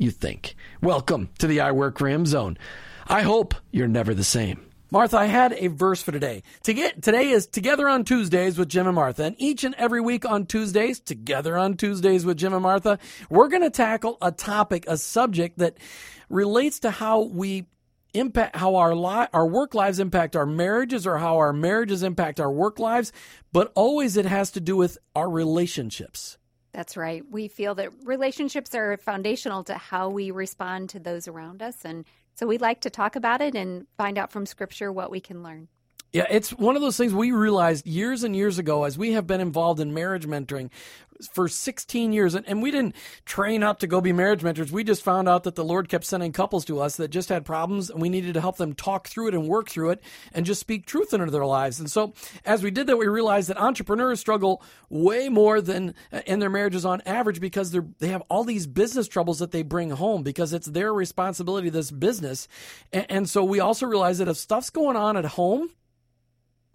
you think. Welcome to the I Work Ram zone. I hope you're never the same. Martha, I had a verse for today. To get, today is Together on Tuesdays with Jim and Martha. And each and every week on Tuesdays, Together on Tuesdays with Jim and Martha, we're going to tackle a topic, a subject that relates to how we impact how our li- our work lives impact our marriages or how our marriages impact our work lives, but always it has to do with our relationships. That's right. We feel that relationships are foundational to how we respond to those around us. And so we like to talk about it and find out from scripture what we can learn. Yeah, it's one of those things we realized years and years ago as we have been involved in marriage mentoring for 16 years. And, and we didn't train up to go be marriage mentors. We just found out that the Lord kept sending couples to us that just had problems and we needed to help them talk through it and work through it and just speak truth into their lives. And so as we did that, we realized that entrepreneurs struggle way more than uh, in their marriages on average because they're, they have all these business troubles that they bring home because it's their responsibility, this business. And, and so we also realized that if stuff's going on at home,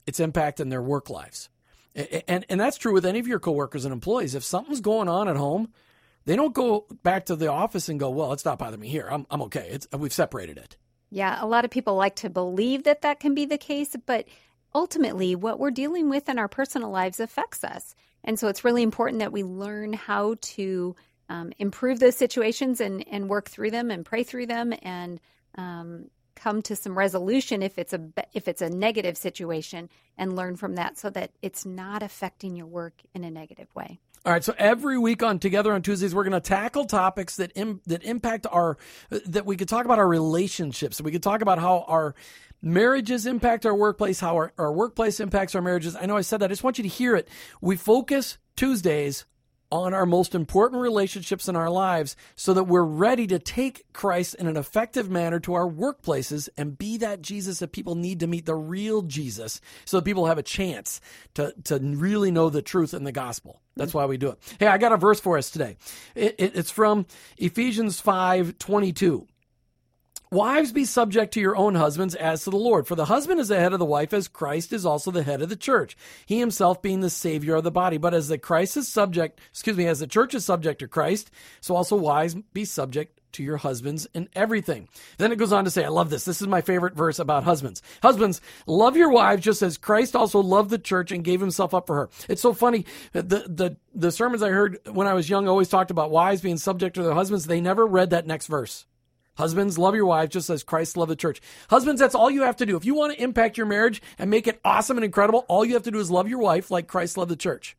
it's impacting their work lives. And, and that's true with any of your coworkers and employees. If something's going on at home, they don't go back to the office and go, well, it's not bothering me here. I'm, I'm okay. It's, we've separated it. Yeah, a lot of people like to believe that that can be the case, but ultimately, what we're dealing with in our personal lives affects us. And so it's really important that we learn how to um, improve those situations and, and work through them and pray through them and um, come to some resolution if it's a if it's a negative situation and learn from that so that it's not affecting your work in a negative way. All right, so every week on Together on Tuesdays, we're going to tackle topics that Im, that impact our that we could talk about our relationships. We could talk about how our marriages impact our workplace, how our, our workplace impacts our marriages. I know I said that. I just want you to hear it. We focus Tuesdays on our most important relationships in our lives so that we're ready to take Christ in an effective manner to our workplaces and be that Jesus that people need to meet the real Jesus so that people have a chance to, to really know the truth in the gospel. That's why we do it. Hey, I got a verse for us today. It, it, it's from Ephesians 5 22. Wives, be subject to your own husbands as to the Lord. For the husband is the head of the wife, as Christ is also the head of the church, he himself being the Savior of the body. But as the Christ is subject, excuse me, as the church is subject to Christ, so also wives be subject to your husbands in everything. Then it goes on to say, I love this. This is my favorite verse about husbands. Husbands, love your wives just as Christ also loved the church and gave himself up for her. It's so funny. The, the, the sermons I heard when I was young always talked about wives being subject to their husbands. They never read that next verse. Husbands, love your wives just as Christ loved the church. Husbands, that's all you have to do. If you want to impact your marriage and make it awesome and incredible, all you have to do is love your wife like Christ loved the church.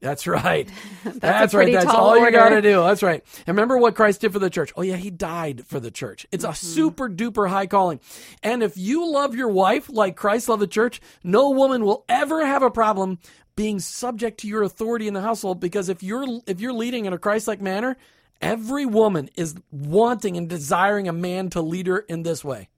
That's right. That's, That's, right. That's all you got to do. That's right. And remember what Christ did for the church. Oh, yeah, he died for the church. It's a Mm-hmm. super duper high calling. And if you love your wife like Christ loved the church, no woman will ever have a problem being subject to your authority in the household because if you're if you're leading in a Christ-like manner, every woman is wanting and desiring a man to lead her in this way.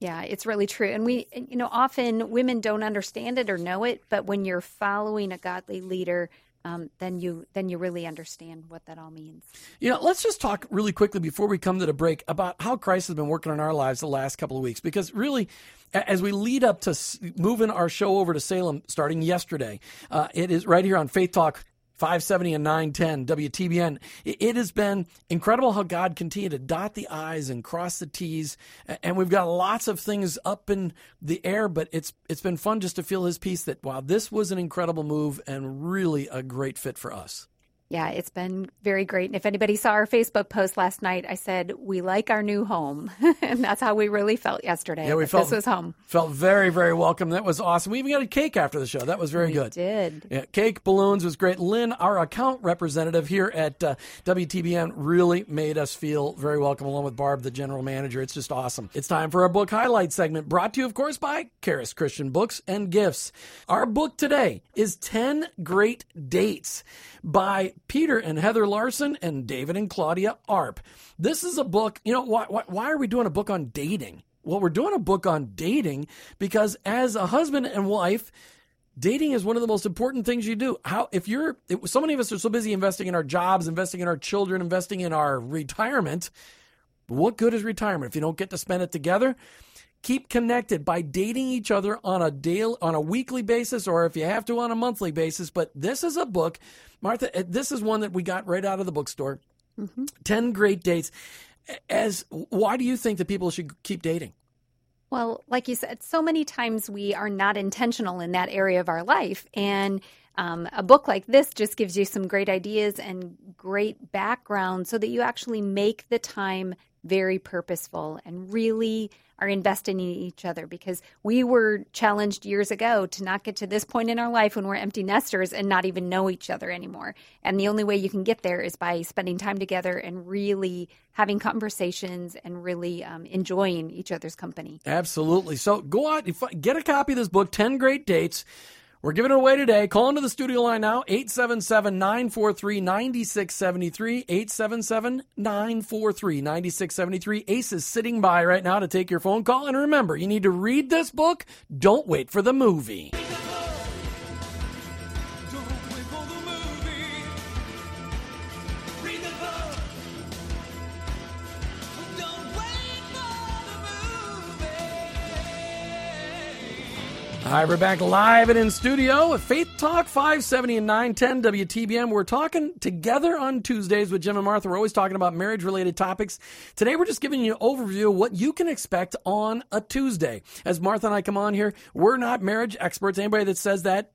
Yeah, it's really true. And we, you know, often women don't understand it or know it, but when you're following a godly leader, um, then you then you really understand what that all means. You know, let's just talk really quickly before we come to the break about how Christ has been working on our lives the last couple of weeks. Because really, as we lead up to moving our show over to Salem starting yesterday, uh, it is right here on Faith Talk 570 and 910 WTBN. It- has been incredible how God continued to dot the I's and cross the T's. And we've got lots of things up in the air, but it's it's been fun just to feel his peace that, wow, this was an incredible move and really a great fit for us. Yeah, it's been very great. And if anybody saw our Facebook post last night, I said we like our new home, and that's how we really felt yesterday. Yeah, we felt this was home. Felt very, very welcome. That was awesome. We even got a cake after the show. That was very We good. did. Yeah, cake, balloons was great. Lynn, our account representative here at uh, WTBN, really made us feel very welcome, along with Barb, the general manager. It's just awesome. It's time for our book highlight segment, brought to you, of course, by Karis Christian Books and Gifts. Our book today is 10 Great Dates by Peter and Heather Larson and David and Claudia Arp. This is a book, you know, why, why, why are we doing a book on dating? Well, we're doing a book on dating because as a husband and wife, dating is one of the most important things you do. How if you're so many of us are so busy investing in our jobs, investing in our children, investing in our retirement. What good is retirement if you don't get to spend it together? Keep connected by dating each other on a daily, on a weekly basis, or if you have to, on a monthly basis. But this is a book, Martha. uh, This is one that we got right out of the bookstore. Ten great dates. As why do you think that people should keep dating? Well, like you said, so many times we are not intentional in that area of our life. And um, a book like this just gives you some great ideas and great background so that you actually make the time very purposeful and really are investing in each other because we were challenged years ago to not get to this point in our life when we're empty nesters and not even know each other anymore. And the only way you can get there is by spending time together and really having conversations and really um, enjoying each other's company. Absolutely. So go out, if- get a copy of this book, 10 Great Dates. We're giving it away today. Call into the studio line now, 877 943 9673. 877 943 9673. Ace is sitting by right now to take your phone call. And remember, you need to read this book. Don't wait for the movie. Hi, we're back live and in studio with Faith Talk 570 and 910 WTBN. We're talking together on Tuesdays with Jim and Martha. We're always talking about marriage related topics. Today, we're just giving you an overview of what you can expect on a Tuesday. As Martha and I come on here, we're not marriage experts. Anybody that says that,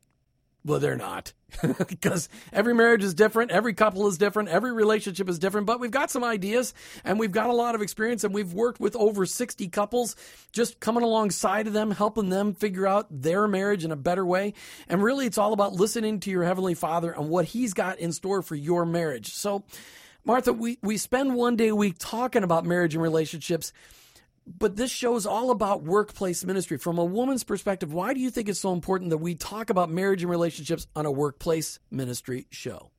well, they're not. because every marriage is different, every couple is different, every relationship is different, but we've got some ideas and we've got a lot of experience and we've worked with over 60 couples just coming alongside of them, helping them figure out their marriage in a better way. And really it's all about listening to your heavenly Father and what he's got in store for your marriage. So Martha, we, we spend one day a week talking about marriage and relationships but this show is all about workplace ministry. From a woman's perspective, why do you think it's so important that we talk about marriage and relationships on a workplace ministry show?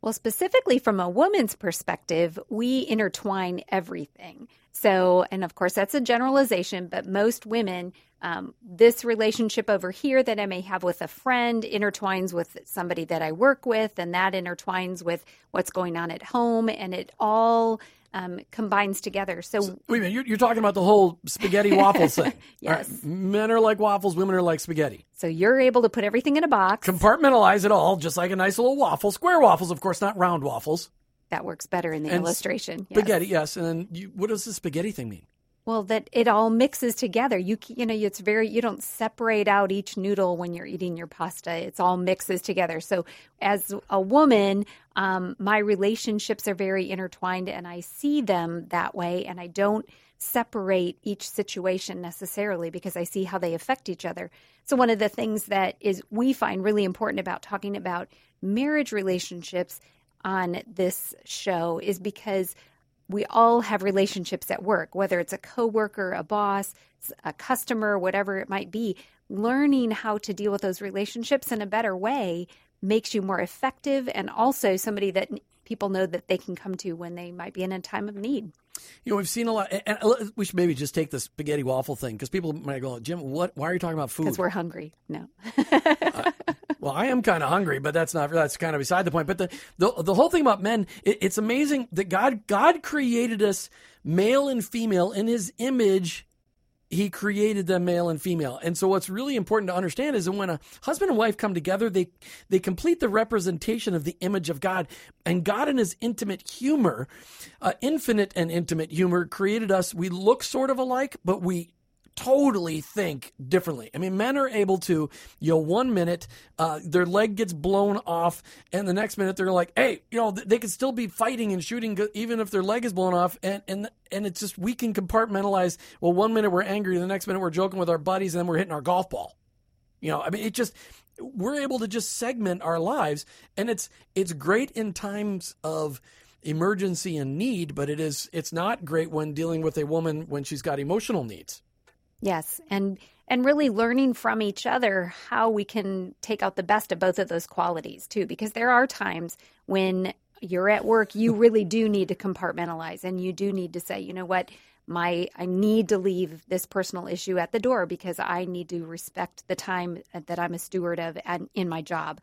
Well, specifically from a woman's perspective, we intertwine everything. So, and of course, that's a generalization, but most women, um, this relationship over here that I may have with a friend intertwines with somebody that I work with, and that intertwines with what's going on at home, and it all um, combines together. So, Wait a minute, you're, you're talking about the whole spaghetti waffle thing. Yes. Right, Men are like waffles, women are like spaghetti. so you're able to put everything in a box. Compartmentalize it all, just like a nice little waffle. Square waffles, of course, not round waffles. that works better in the And illustration. Yes. Spaghetti, yes. And then you, what does the spaghetti thing mean? Well, that it all mixes together. You you know, it's very you don't separate out each noodle when you're eating your pasta. It's all mixes together. So, as a woman, um, my relationships are very intertwined, and I see them that way, and I don't separate each situation necessarily because I see how they affect each other. So, one of the things that is we find really important about talking about marriage relationships on this show is because we all have relationships at work, whether it's a coworker, a boss, a customer, whatever it might be. Learning how to deal with those relationships in a better way makes you more effective and also somebody that people know that they can come to when they might be in a time of need. You know, we've seen a lot, and uh, and we should maybe just take the spaghetti waffle thing because people might go, Jim, what? Why are you talking about food? Because we're hungry. No. Uh, Well, I am kind of hungry, but that's not that's kind of beside the point. But the the, the whole thing about men, it, it's amazing that God God created us male and female in His image. He created them male and female, and so what's really important to understand is that when a husband and wife come together, they they complete the representation of the image of God, and God in His intimate humor, uh, infinite and intimate humor, created us. We look sort of alike, but we totally think differently. I mean, men are able to, you know, one minute uh, their leg gets blown off, and the next minute they're like, hey, you know, th- they could still be fighting and shooting even if their leg is blown off, and and and it's just we can compartmentalize. Well, one minute we're angry, the next minute we're joking with our buddies, and then we're hitting our golf ball. You know, I mean, it just we're able to just segment our lives, and it's it's great in times of emergency and need, but it is it's not great when dealing with a woman when she's got emotional needs. Yes, and and really learning from each other how we can take out the best of both of those qualities too because there are times when you're at work you really do need to compartmentalize and you do need to say, you know what, my I need to leave this personal issue at the door because I need to respect the time that I'm a steward of and in my job.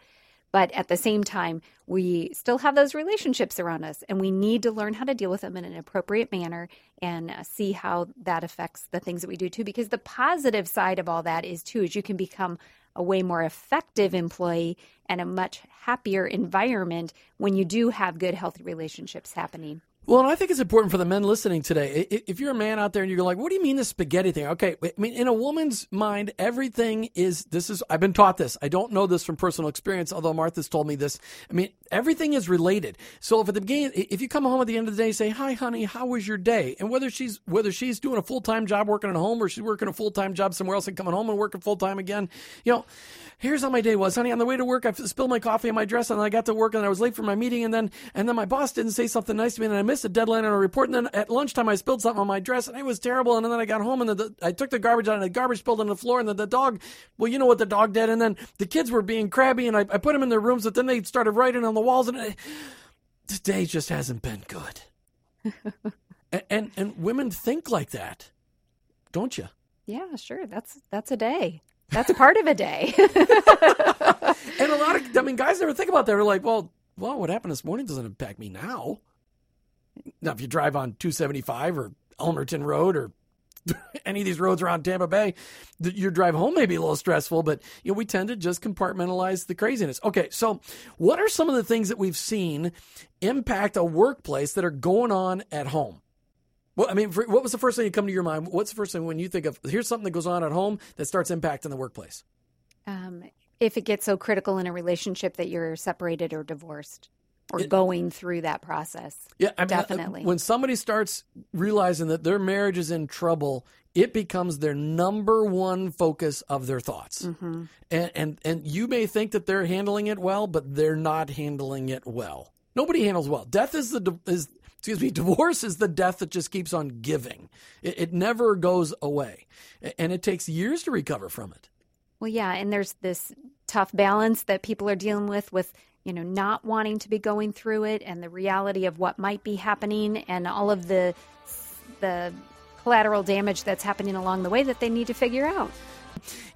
But at the same time, we still have those relationships around us, and we need to learn how to deal with them in an appropriate manner and uh, see how that affects the things that we do too. Because the positive side of all that is too is you can become a way more effective employee and a much happier environment when you do have good, healthy relationships happening. Well, and I think it's important for the men listening today. If you're a man out there and you're like, "What do you mean the spaghetti thing?" Okay, I mean, in a woman's mind, everything is. This is. I've been taught this. I don't know this from personal experience, although Martha's told me this. I mean, everything is related. So if at the beginning, if you come home at the end of the day, say, "Hi, honey, how was your day?" and whether she's whether she's doing a full time job working at home or she's working a full time job somewhere else and coming home and working full time again, you know. Here's how my day was, honey. On the way to work, I spilled my coffee in my dress, and I got to work, and I was late for my meeting, and then and then my boss didn't say something nice to me, and I missed a deadline on a report. And then at lunchtime, I spilled something on my dress, and it was terrible. And then I got home, and the, the, I took the garbage out, and the garbage spilled on the floor, and the, the dog. Well, you know what the dog did. And then the kids were being crabby, and I, I put them in their rooms, but then they started writing on the walls, and it, today just hasn't been good. and, and and women think like that, don't you? Yeah, sure. That's that's a day. That's a part of a day. And a lot of, I mean, guys never think about that. They're like, well, well, what happened this morning doesn't impact me now. Now, if you drive on 275 or Elmerton Road or any of these roads around Tampa Bay, your drive home may be a little stressful, but you know, we tend to just compartmentalize the craziness. Okay, so what are some of the things that we've seen impact a workplace that are going on at home? Well, I mean, what was the first thing that come to your mind? What's the first thing when you think of here's something that goes on at home that starts impacting the workplace? um, if it gets so critical in a relationship that you're separated or divorced or going through that process. Yeah, I mean, uh, Definitely. When somebody starts realizing that their marriage is in trouble, it becomes their number one focus of their thoughts. Mm-hmm. And, and and you may think that they're handling it well, but they're not handling it well. Nobody handles well. Death is the is excuse me. Divorce is the death that just keeps on giving. It, it never goes away, and it takes years to recover from it. Well, yeah, and there's this tough balance that people are dealing with with you know not wanting to be going through it and the reality of what might be happening and all of the the collateral damage that's happening along the way that they need to figure out.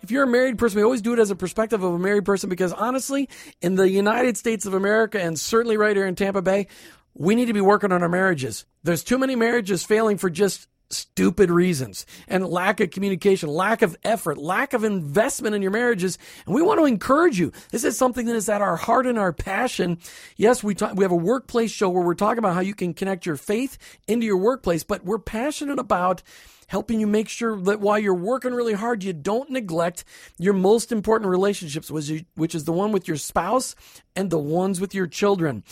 if you're a married person, we always do it as a perspective of a married person because honestly, in the United States of America and certainly right here in Tampa Bay, we need to be working on our marriages. There's too many marriages failing for just stupid reasons and lack of communication, lack of effort, lack of investment in your marriages. And we want to encourage you. This is something that is at our heart and our passion. Yes, we talk, we have a workplace show where we're talking about how you can connect your faith into your workplace, but we're passionate about helping you make sure that while you're working really hard, you don't neglect your most important relationships, which is- the one with your spouse and the ones with your children.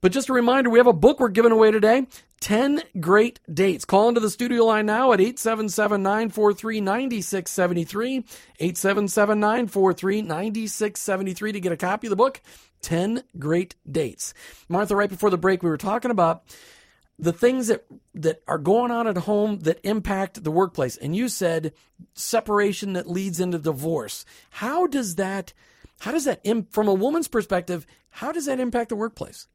But just a reminder, we have a book we're giving away today. 10 great dates. Call into the studio line now at 877-943-9673. 877-943-9673 to get a copy of the book. 10 great dates. Martha, right before the break, we were talking about the things that that are going on at home that impact the workplace. And you said separation that leads into divorce. How does that how does that from a woman's perspective how does that impact the workplace?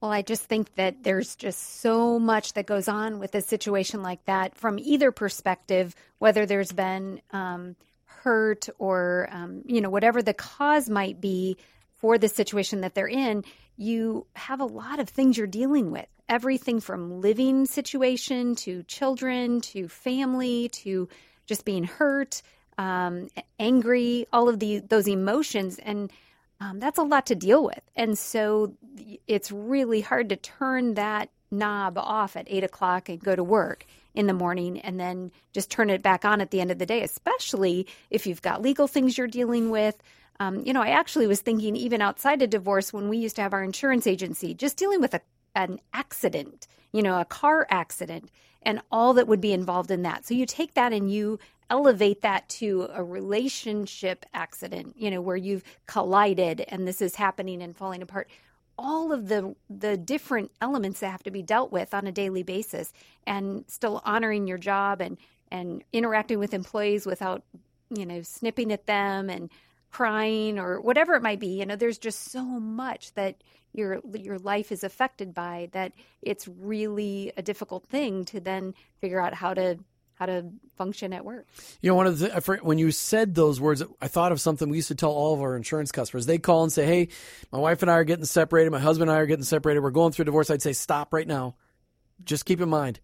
Well, I just think that there's just so much that goes on with a situation like that from either perspective, whether there's been um, hurt or, um, you know, whatever the cause might be for the situation that they're in, you have a lot of things you're dealing with. Everything from living situation to children to family to just being hurt, um, angry, all of the those emotions and um, that's a lot to deal with. And so it's really hard to turn that knob off at eight o'clock and go to work in the morning and then just turn it back on at the end of the day, especially if you've got legal things you're dealing with. Um, you know, I actually was thinking even outside of divorce when we used to have our insurance agency, just dealing with a, an accident, you know, a car accident and all that would be involved in that. So you take that and you elevate that to a relationship accident, you know, where you've collided and this is happening and falling apart. All of the the different elements that have to be dealt with on a daily basis and still honoring your job and and interacting with employees without, you know, snipping at them and crying or whatever it might be. You know, there's just so much that your your life is affected by that it's really a difficult thing to then figure out how to how to function at work. You know, one of the when you said those words, I thought of something we used to tell all of our insurance customers. They call and say, "Hey, my wife and I are getting separated. My husband and I are getting separated. We're going through a divorce." I'd say, "Stop right now. Just keep in mind,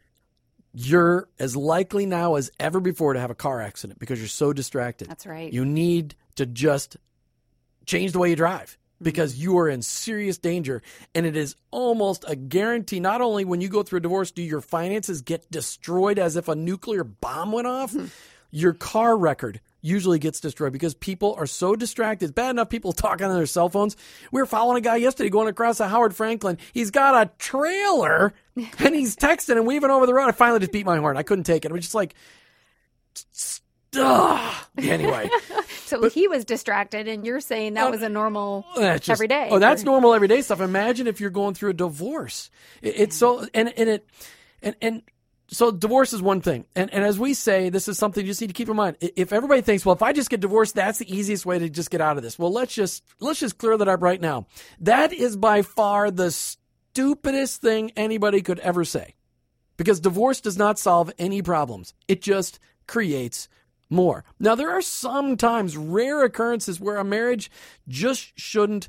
you're as likely now as ever before to have a car accident because you're so distracted. That's right. You need to just change the way you drive because mm-hmm. you are in serious danger. And it is almost a guarantee not only when you go through a divorce do your finances get destroyed as if a nuclear bomb went off? Hmm. Your car record usually gets destroyed because people are so distracted. Bad enough people talking on their cell phones. We were following a guy yesterday going across the Howard Frankland. He's got a trailer and he's texting and weaving over the road. I finally just beat my horn. I couldn't take it. I was just like Ugh. anyway So he was distracted, and you're saying that oh, was a normal oh, just, every day. Oh, that's normal everyday stuff. Imagine if you're going through a divorce. It, it's so and and it and and so divorce is one thing. And and as we say, this is something you just need to keep in mind. If everybody thinks, well, if I just get divorced, that's the easiest way to just get out of this. Well, let's just let's just clear that up right now. That is by far the stupidest thing anybody could ever say. Because divorce does not solve any problems. It just creates more. Now, there are sometimes rare occurrences where a marriage just shouldn't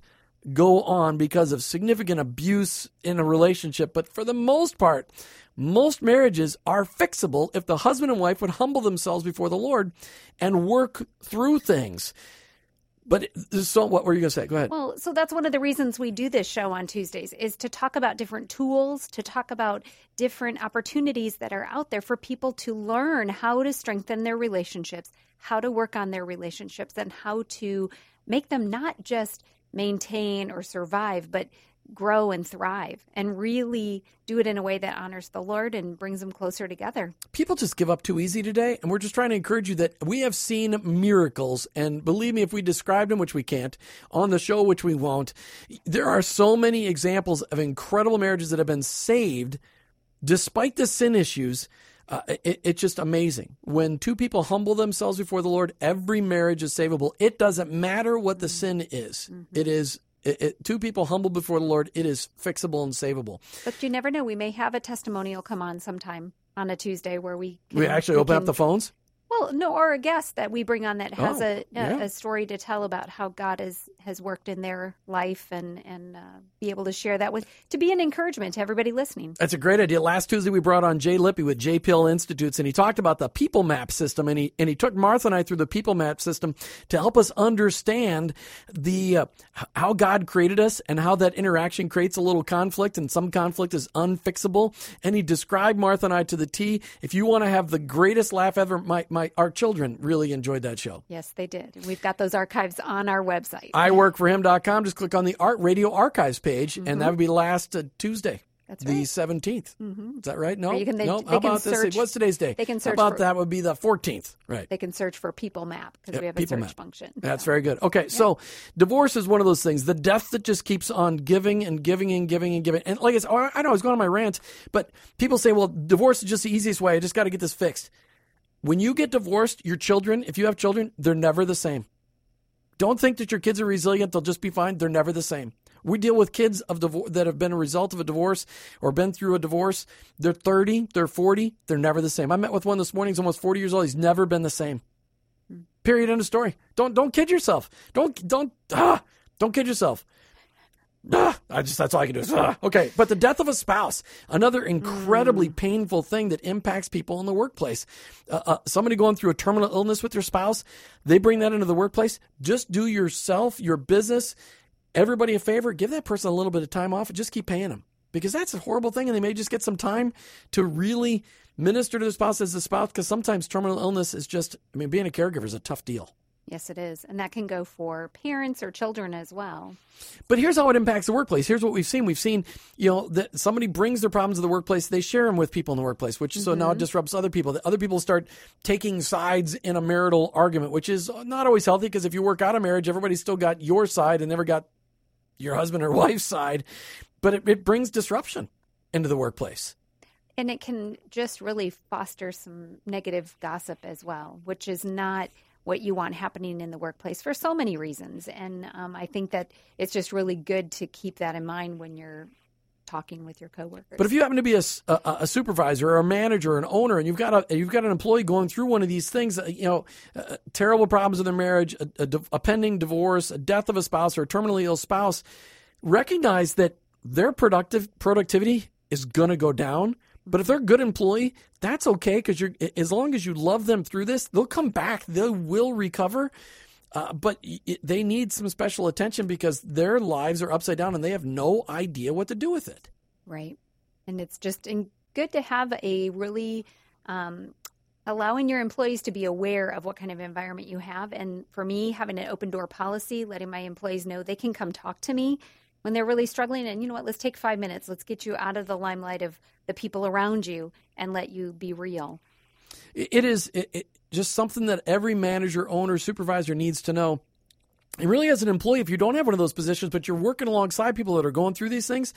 go on because of significant abuse in a relationship, but for the most part, most marriages are fixable if the husband and wife would humble themselves before the Lord and work through things. But so, what were you going to say? Go ahead. Well, so that's one of the reasons we do this show on Tuesdays is to talk about different tools, to talk about different opportunities that are out there for people to learn how to strengthen their relationships, how to work on their relationships, and how to make them not just maintain or survive, but grow and thrive and really do it in a way that honors the Lord and brings them closer together. people just give up too easy today and we're just trying to encourage you that we have seen miracles and believe me if we described them which we can't on the show which we won't there are so many examples of incredible marriages that have been saved despite the sin issues. Uh, it, it's just amazing. When two people humble themselves before the lord every marriage is savable. It doesn't matter what the sin is. It is it, it, two people humble before the lord it is fixable and savable But you never know. We may have a testimonial come on sometime on a Tuesday where we we can- actually open up the phones Well, no, or a guest that we bring on that has Oh, a, a, yeah. a story to tell about how God has has worked in their life and and uh, be able to share that with to be an encouragement to everybody listening. That's a great idea. Last Tuesday we brought on Jay Lippy with J Pill Institutes, and he talked about the People Map system, and he and he took Martha and I through the People Map system to help us understand the uh, how God created us and how that interaction creates a little conflict, and some conflict is unfixable. And he described Martha and I to the T. If you want to have the greatest laugh ever, my, my our children really enjoyed that show. Yes, they did. We've got those archives on our website. iworkforhim.com. Just click on the Art Radio Archives page, and that would be last uh, Tuesday. That's the right. 17th. Is that right? No. Or you can- they- no. they How can about this? search- What's today's day? they can How search about for- that would be the 14th. Right. they can search for People Map because we have a People search Map. function. That's very good. Okay, so divorce is one of those things. The death that just keeps on giving and giving and giving and giving. And like I said, oh, I know I was going on my rant, but people say, well, divorce is just the easiest way. I just got to get this fixed. When you get divorced, your children, if you have children, they're never the same. Don't think that your kids are resilient; they'll just be fine. They're never the same. We deal with kids of divor- that have been a result of a divorce or been through a divorce. They're 30, they're 40, they're never the same. I met with one this morning. He's almost 40 years old. He's never been the same. Period. End of story. Don't don't kid yourself. Don't don't ah, don't kid yourself. I just that's all I can do. Is, ah. Okay, but the death of a spouse, another incredibly painful thing that impacts people in the workplace. Uh, uh, somebody going through a terminal illness with their spouse, they bring that into the workplace. Just do yourself, your business, everybody a favor. Give that person a little bit of time off and just keep paying them because that's a horrible thing, and they may just get some time to really minister to their spouse as a spouse. Because sometimes terminal illness is just, I mean, being a caregiver is a tough deal. Yes, it is, and that can go for parents or children as well. But here's how it impacts the workplace. Here's what we've seen. We've seen, you know, that somebody brings their problems to the workplace. They share them with people in the workplace, which so now it disrupts other people. The other people start taking sides in a marital argument, which is not always healthy because if you work out a marriage, everybody's still got your side and never got your husband or wife's side. But it, it brings disruption into the workplace. And it can just really foster some negative gossip as well, which is not what you want happening in the workplace for so many reasons. And um, I think that it's just really good to keep that in mind when you're talking with your coworkers. But if you happen to be a supervisor or a manager or an owner, and you've got a you've got an employee going through one of these things, uh, you know, uh, terrible problems in their marriage, a, a, a pending divorce, a death of a spouse, or a terminally ill spouse, recognize that their productive productivity is going to go down. But if they're a good employee, that's okay because you're as long as you love them through this, they'll come back. They will recover. Uh, but y- they need some special attention because their lives are upside down and they have no idea what to do with it. Right. And it's just in, good to have a really um, allowing your employees to be aware of what kind of environment you have. And for me, having an open door policy, letting my employees know they can come talk to me when they're really struggling. And you know what? Let's take five minutes. Let's get you out of the limelight of the people around you and let you be real. It is it, it, just something that every manager, owner, supervisor needs to know. And really, as an employee, if you don't have one of those positions, but you're working alongside people that are going through these things,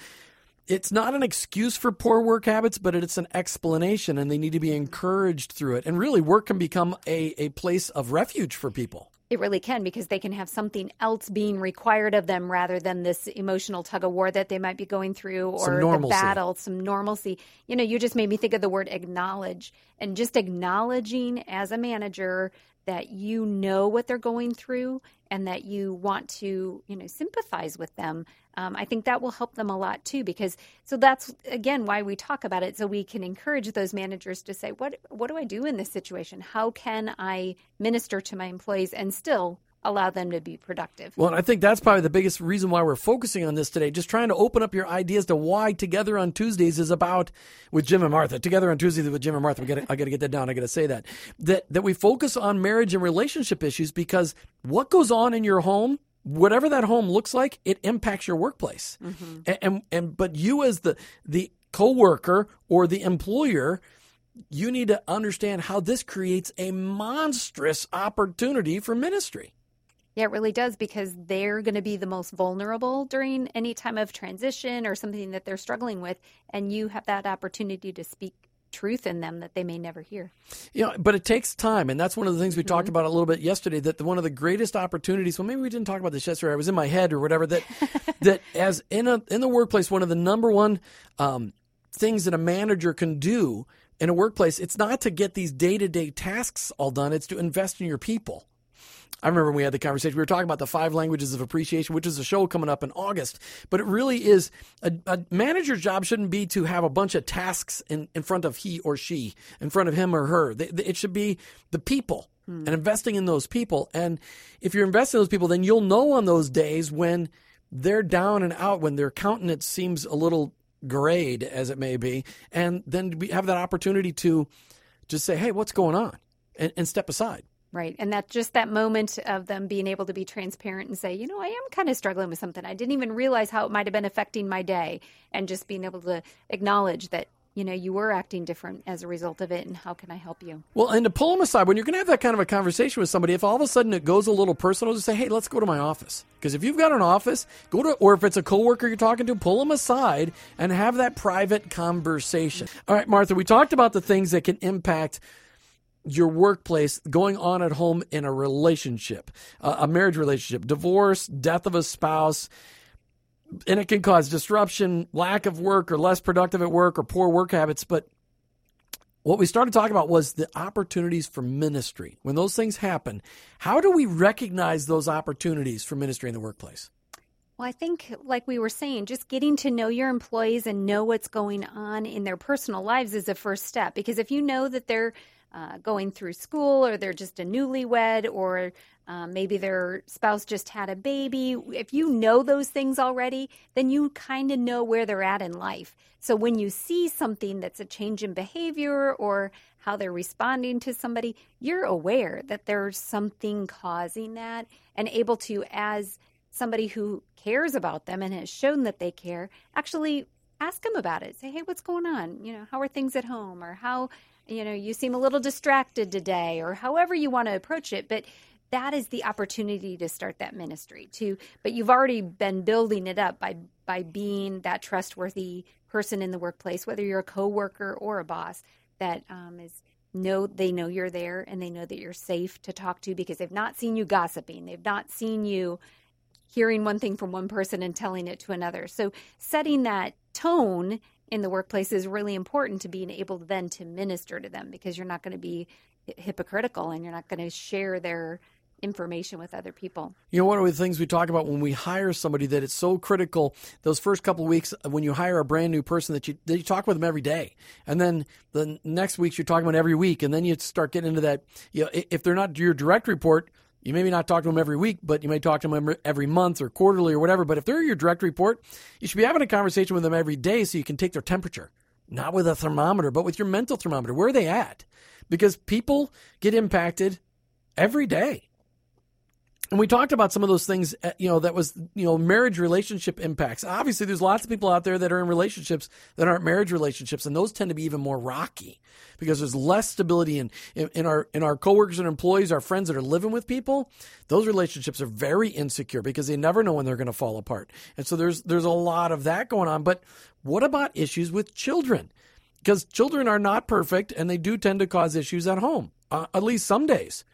it's not an excuse for poor work habits, but it's an explanation, and they need to be encouraged through it. And really, work can become a, a place of refuge for people. It really can because they can have something else being required of them rather than this emotional tug of war that they might be going through or the battle, some normalcy. You know, you just made me think of the word acknowledge and just acknowledging as a manager that you know what they're going through and that you want to, you know, sympathize with them. Um, I think that will help them a lot too, because so that's again why we talk about it, so we can encourage those managers to say, what what do I do in this situation? How can I minister to my employees and still allow them to be productive? Well, and I think that's probably the biggest reason why we're focusing on this today. Just trying to open up your ideas to why Together on Tuesdays is about with Jim and Martha. Together on Tuesdays with Jim and Martha. We got I got to get that down. I got to say that that that we focus on marriage and relationship issues because what goes on in your home, whatever that home looks like, it impacts your workplace. Mm-hmm. And, and and but you as the the coworker or the employer you need to understand how this creates a monstrous opportunity for ministry. Yeah, it really does because they're going to be the most vulnerable during any time of transition or something that they're struggling with. And you have that opportunity to speak truth in them that they may never hear. You know, but it takes time, and that's one of the things we talked about a little bit yesterday. That the, one of the greatest opportunities. Well, maybe we didn't talk about this yesterday. I was in my head or whatever. That that as in a in the workplace, one of the number one um, things that a manager can do in a workplace, it's not to get these day to day tasks all done, it's to invest in your people. I remember when we had the conversation, we were talking about the five languages of appreciation, which is a show coming up in August. But it really is a, a manager's job shouldn't be to have a bunch of tasks in, in front of he or she, in front of him or her. They, they- it should be the people hmm. and investing in those people. And if you're investing in those people, then you'll know on those days when they're down and out, when their countenance seems a little grayed, as it may be. And then we have that opportunity to just say, hey, what's going on? And, and step aside. Right. And that just that moment of them being able to be transparent and say, you know, I am kind of struggling with something. I didn't even realize how it might have been affecting my day. And just being able to acknowledge that, you know, you were acting different as a result of it. And how can I help you? Well, and to pull them aside, when you're going to have that kind of a conversation with somebody, if all of a sudden it goes a little personal, just say, hey, let's go to my office. Because if you've got an office, go to, or if it's a coworker you're talking to, pull them aside and have that private conversation. All right, Martha, we talked about the things that can impact your workplace going on at home in a relationship, a marriage relationship, divorce, death of a spouse, and it can cause disruption, lack of work, or less productive at work, or poor work habits. But what we started talking about was the opportunities for ministry. When those things happen, how do we recognize those opportunities for ministry in the workplace? Well, I think, like we were saying, just getting to know your employees and know what's going on in their personal lives is a first step. Because if you know that they're uh, going through school or they're just a newlywed or um, maybe their spouse just had a baby, if you know those things already, then you kind of know where they're at in life. So when you see something that's a change in behavior or how they're responding to somebody, you're aware that there's something causing that and able to, as somebody who cares about them and has shown that they care, actually ask them about it. Say, hey, what's going on? You know, how are things at home? Or how, you know, you seem a little distracted today, or however you want to approach it. But that is the opportunity to start that ministry to but you've already been building it up by by being that trustworthy person in the workplace whether you're a coworker or a boss that um, is know they know you're there and they know that you're safe to talk to because they've not seen you gossiping they've not seen you hearing one thing from one person and telling it to another. So setting that tone in the workplace is really important to being able then to minister to them because you're not going to be hypocritical and you're not going to share their information with other people. You know, one of the things we talk about when we hire somebody that it's so critical those first couple of weeks when you hire a brand new person that you that you talk with them every day, and then the next weeks you're talking about every week, and then you start getting into that. You know, if they're not your direct report, you maybe not talk to them every week, but you may talk to them every- month or quarterly or whatever. But if they're your direct report, you should be having a conversation with them every day so you can take their temperature, not with a thermometer, but with your mental thermometer. Where are they at? Because people get impacted every day. And we talked about some of those things, uh, you know, that was, you know, marriage relationship impacts. Obviously, there's lots of people out there that are in relationships that aren't marriage relationships, and those tend to be even more rocky because there's less stability in, in, in our in our coworkers and employees, our friends that are living with people. Those relationships are very insecure because they never know when they're going to fall apart, and so there's there's a lot of that going on. But what about issues with children? Because children are not perfect, and they do tend to cause issues at home, uh, at least some days.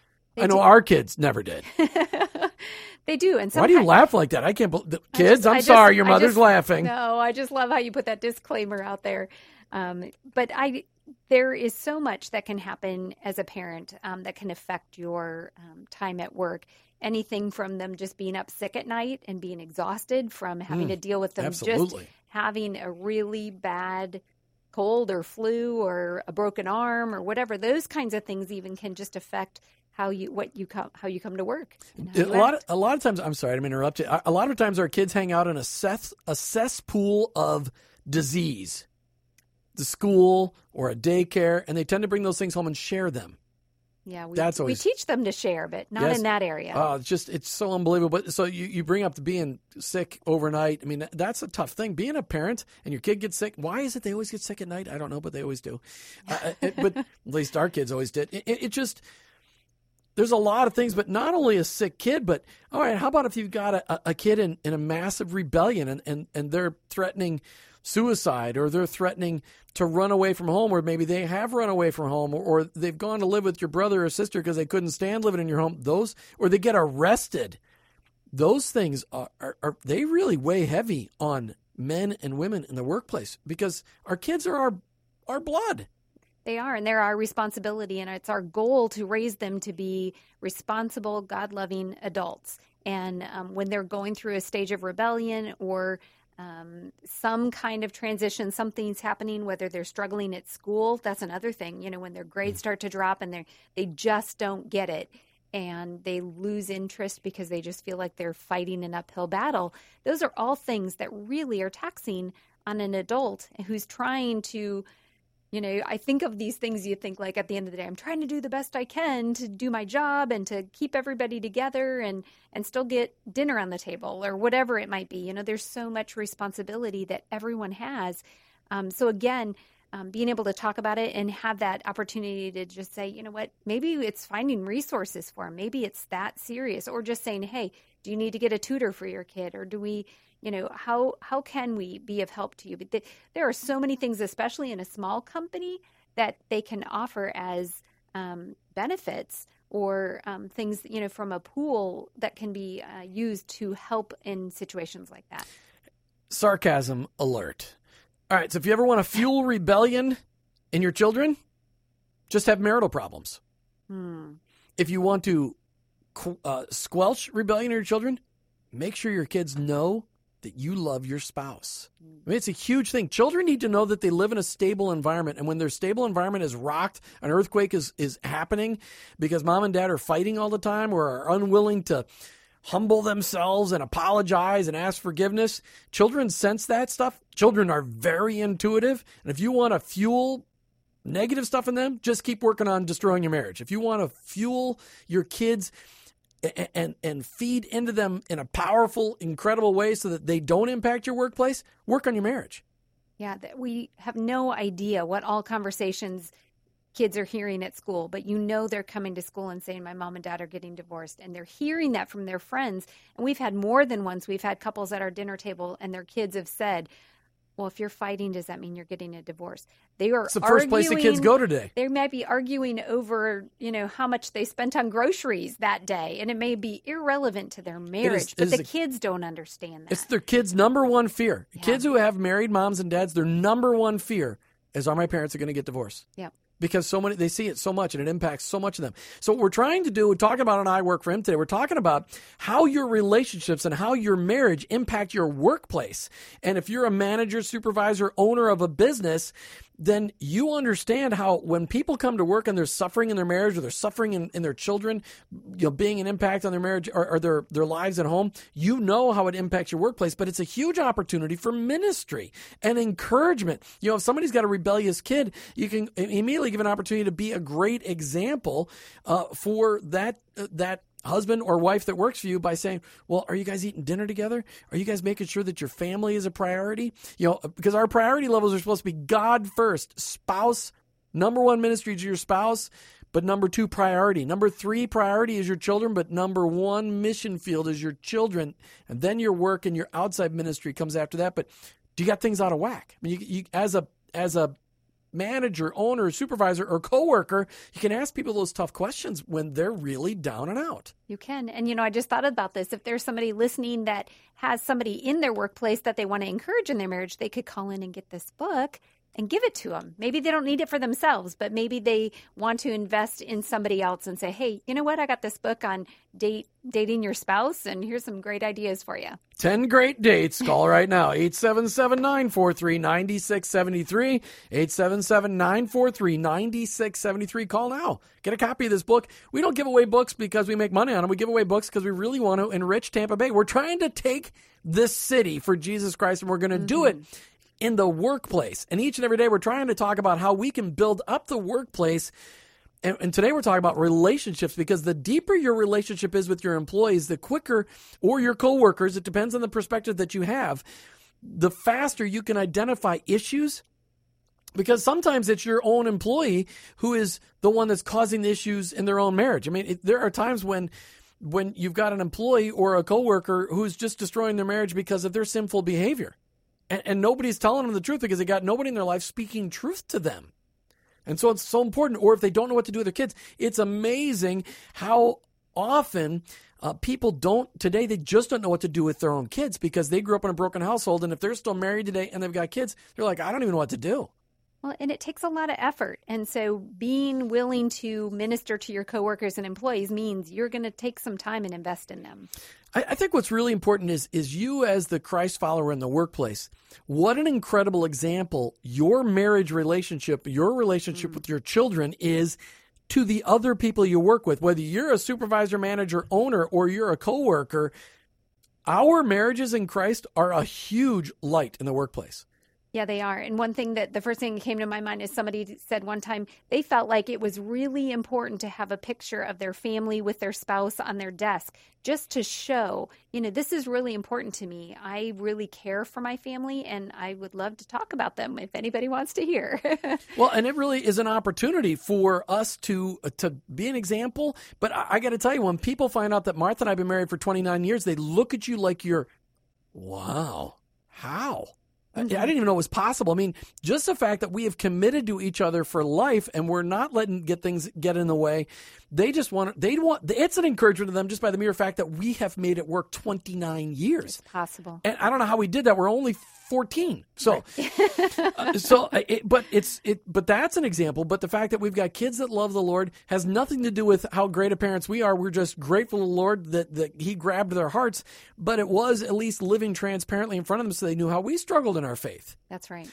I know do. our kids never did. They do, and Why do you laugh like that? I can't believe I kids. just- I'm just- sorry, your mother's just- laughing. No, I just love how you put that disclaimer out there. Um, but I, there is so much that can happen as a parent um, that can affect your um, time at work. Anything from them just being up sick at night and being exhausted from having to deal with them just Mm, having a really bad cold or flu or a broken arm or whatever. Those kinds of things even can just affect how you what you come how you come to work. A lot, of, a lot of times, I'm sorry, I didn't mean to interrupt you. A lot of times, our kids hang out in a cess, a cesspool of disease, the school or a daycare, and they tend to bring those things home and share them. yeah, we, that's always- we teach them to share, but not Yes. in that area. Oh, it's just it's so unbelievable. But so you, you bring up the being sick overnight. I mean, that's a tough thing. Being a parent and your kid gets sick. Why is it they always get sick at night? I don't know, but they always do. Uh, it- but at least our kids always did. It, it, it just there's a lot of things, but not only a sick kid, but all right, how about if you've got a, a kid in, in a massive rebellion and, and, and they're threatening suicide or they're threatening to run away from home or maybe they have run away from home or, or they've gone to live with your brother or sister because they couldn't stand living in your home those or they get arrested those things are, are, are they really weigh heavy on men and women in the workplace because our kids are our our blood They are, and they're our responsibility, and it's our goal to raise them to be responsible, God loving adults. And um, when they're going through a stage of rebellion or um, some kind of transition, something's happening, whether they're struggling at school, that's another thing. You know, when their grades start to drop and they they just don't get it, and they lose interest because they just feel like they're fighting an uphill battle. Those are all things that really are taxing on an adult who's trying to you know, I think of these things you think like at the end of the day, I'm trying to do the best I can to do my job and to keep everybody together and and still get dinner on the table or whatever it might be. You know, there's so much responsibility that everyone has. Um, so again, um, being able to talk about it and have that opportunity to just say, you know what, maybe it's finding resources for them. Maybe it's that serious, or just saying, hey, do you need to get a tutor for your kid, or do we, you know, how how can we be of help to you? But th- there are so many things, especially in a small company, that they can offer as um, benefits or um, things, you know, from a pool that can be uh, used to help in situations like that. Sarcasm alert. All right, so if you ever want to fuel rebellion in your children, just have marital problems. Hmm. If you want to uh, squelch rebellion in your children, make sure your kids know that you love your spouse. Mm. I mean, it's a huge thing. Children need to know that they live in a stable environment, and when their stable environment is rocked, an earthquake is is happening because mom and dad are fighting all the time or are unwilling to humble themselves and apologize and ask forgiveness. Children sense that stuff. Children are very intuitive, and if you want to fuel negative stuff in them, just keep working on destroying your marriage. If you want to fuel your kids and, and feed into them in a powerful, incredible way so that they don't impact your workplace, work on your marriage. Yeah, that we have no idea what all conversations kids are hearing at school, but you know they're coming to school and saying, My mom and dad are getting divorced. And they're hearing that from their friends. And we've had more than once, we've had couples at our dinner table, and their kids have said, Well, if you're fighting, does that mean you're getting a divorce? They are It's the first place the kids go today. They might be arguing over, you know, how much they spent on groceries that day, and it may be irrelevant to their marriage. it but the a- kids don't understand that. It's their kids' number one fear. Kids who have married moms and dads, their number one fear is are my parents are going to get divorced. Yep. Because so many they see it so much and it impacts so much of them. So what we're trying to do, we're talking about an I work for him today. We're talking about how your relationships and how your marriage impact your workplace. And if you're a manager, supervisor, owner of a business, then you understand how when people come to work and they're suffering in their marriage or they're suffering in, in their children, you know, being an impact on their marriage or, or their, their lives at home, you know how it impacts your workplace, but it's a huge opportunity for ministry and encouragement. You know, if somebody's got a rebellious kid, you can immediately give an opportunity to be a great example uh, for that, uh, that husband or wife that works for you by saying, "Well, are you guys eating dinner together? Are you guys making sure that your family is a priority?" You know, because our priority levels are supposed to be God first, spouse number 1 ministry to your spouse, but number 2 priority. Number 3 priority is your children, but number 1 mission field is your children, and then your work and your outside ministry comes after that, but do you got things out of whack? I mean, you, you as a as a manager, owner, supervisor, or coworker, you can ask people those tough questions when they're really down and out. You can. And, you know, I just thought about this. If there's somebody listening that has somebody in their workplace that they want to encourage in their marriage, they could call in and get this book and give it to them. Maybe they don't need it for themselves, but maybe they want to invest in somebody else and say, hey, you know what? I got this book on date dating your spouse, and here's some great ideas for you. 10 great dates. Call right now. 877 943 9673. 877 943 9673. Call now. Get a copy of this book. We don't give away books because we make money on them. We give away books because we really want to enrich Tampa Bay. We're trying to take this city for Jesus Christ, and we're going to do it mm-hmm. In the workplace. And each and every day, we're trying to talk about how we can build up the workplace. And, and today we're talking about relationships because the deeper your relationship is with your employees, the quicker, or your coworkers, it depends on the perspective that you have, the faster you can identify issues. Because sometimes it's your own employee who is the one that's causing the issues in their own marriage. I mean, it, there are times when when you've got an employee or a coworker who's just destroying their marriage because of their sinful behavior. And, and nobody's telling them the truth because they got nobody in their life speaking truth to them. And so it's so important. Or if they don't know what to do with their kids, it's amazing how often uh, people don't today. They just don't know what to do with their own kids because they grew up in a broken household. And if they're still married today and they've got kids, they're like, I don't even know what to do. Well, and it takes a lot of effort. And so being willing to minister to your coworkers and employees means you're going to take some time and invest in them. I, I think what's really important is is you as the Christ follower in the workplace. What an incredible example your marriage relationship, your relationship mm. with your children is to the other people you work with, whether you're a supervisor, manager, owner, or you're a coworker. Our marriages in Christ are a huge light in the workplace. Yeah, they are. And one thing that the first thing that came to my mind is somebody said one time they felt like it was really important to have a picture of their family with their spouse on their desk just to show, you know, this is really important to me. I really care for my family and I would love to talk about them if anybody wants to hear. Well, and it really is an opportunity for us to uh, to be an example. But I, I got to tell you, when people find out that Martha and I've been married for 29 years, they look at you like you're, wow, how? I- I didn't even know it was possible. I mean, just the fact that we have committed to each other for life and we're not letting get things get in the way. They just want they want it's an encouragement to them just by the mere fact that we have made it work 29 years. Possible. And I don't know how we did that. We're only 14. So, uh, so, uh, it, but it's, it, but that's an example. But the fact that we've got kids that love the Lord has nothing to do with how great of parents we are. We're just grateful to the Lord that, that He grabbed their hearts. But it was at least living transparently in front of them so they knew how we struggled in our faith. That's right.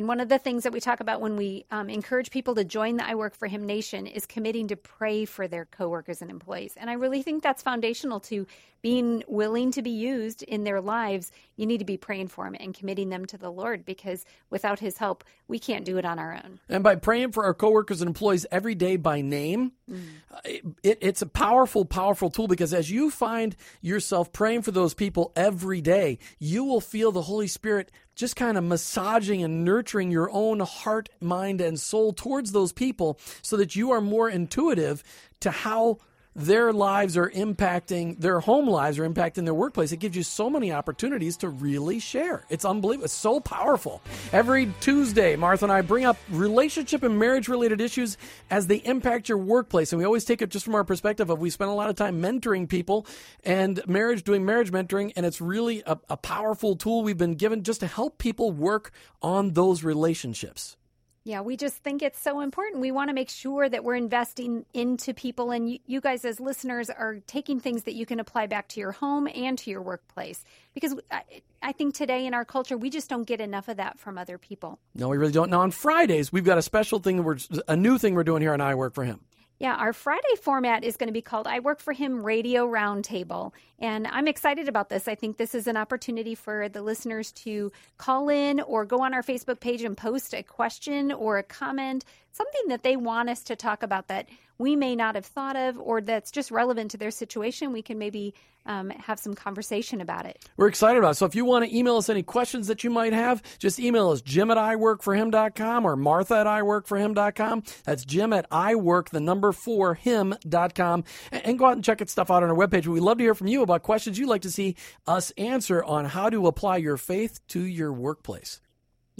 And one of the things that we talk about when we um, encourage people to join the I Work for Him Nation is committing to pray for their coworkers and employees. And I really think that's foundational to being willing to be used in their lives. You need to be praying for them and committing them to the Lord because without His help, we can't do it on our own. And by praying for our coworkers and employees every day by name, uh, it, it's a powerful, powerful tool because as you find yourself praying for those people every day, you will feel the Holy Spirit just kind of massaging and nurturing your own heart, mind, and soul towards those people so that you are more intuitive to how their lives are impacting their home lives are impacting their workplace. It gives you so many opportunities to really share. It's unbelievable. It's so powerful. Every Tuesday, Martha and I bring up relationship and marriage related issues as they impact your workplace. And we always take it just from our perspective of we spend a lot of time mentoring people and marriage, doing marriage mentoring. And it's really a, a powerful tool we've been given just to help people work on those relationships. Yeah, we just think it's so important. We want to make sure that we're investing into people, and you, you guys, as listeners, are taking things that you can apply back to your home and to your workplace. Because I, I think today in our culture, we just don't get enough of that from other people. No, we really don't. Now on Fridays, we've got a special thing. that We're a new thing we're doing here on I Work for Him. Yeah, our Friday format is going to be called I Work for Him Radio Roundtable. And I'm excited about this. I think this is an opportunity for the listeners to call in or go on our Facebook page and post a question or a comment, something that they want us to talk about that we may not have thought of or that's just relevant to their situation. We can maybe um, have some conversation about it. We're excited about it. So if you want to email us any questions that you might have, just email us jim at iworkforhim.com or martha at iworkforhim.com. That's jim at iwork, the number four, him.com. And, and go out and check it stuff out on our webpage. We'd love to hear from you about questions you'd like to see us answer on how to apply your faith to your workplace.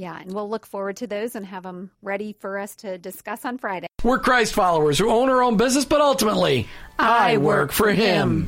Yeah, and we'll look forward to those and have them ready for us to discuss on Friday. We're Christ followers who own our own business, but ultimately, I work for Him.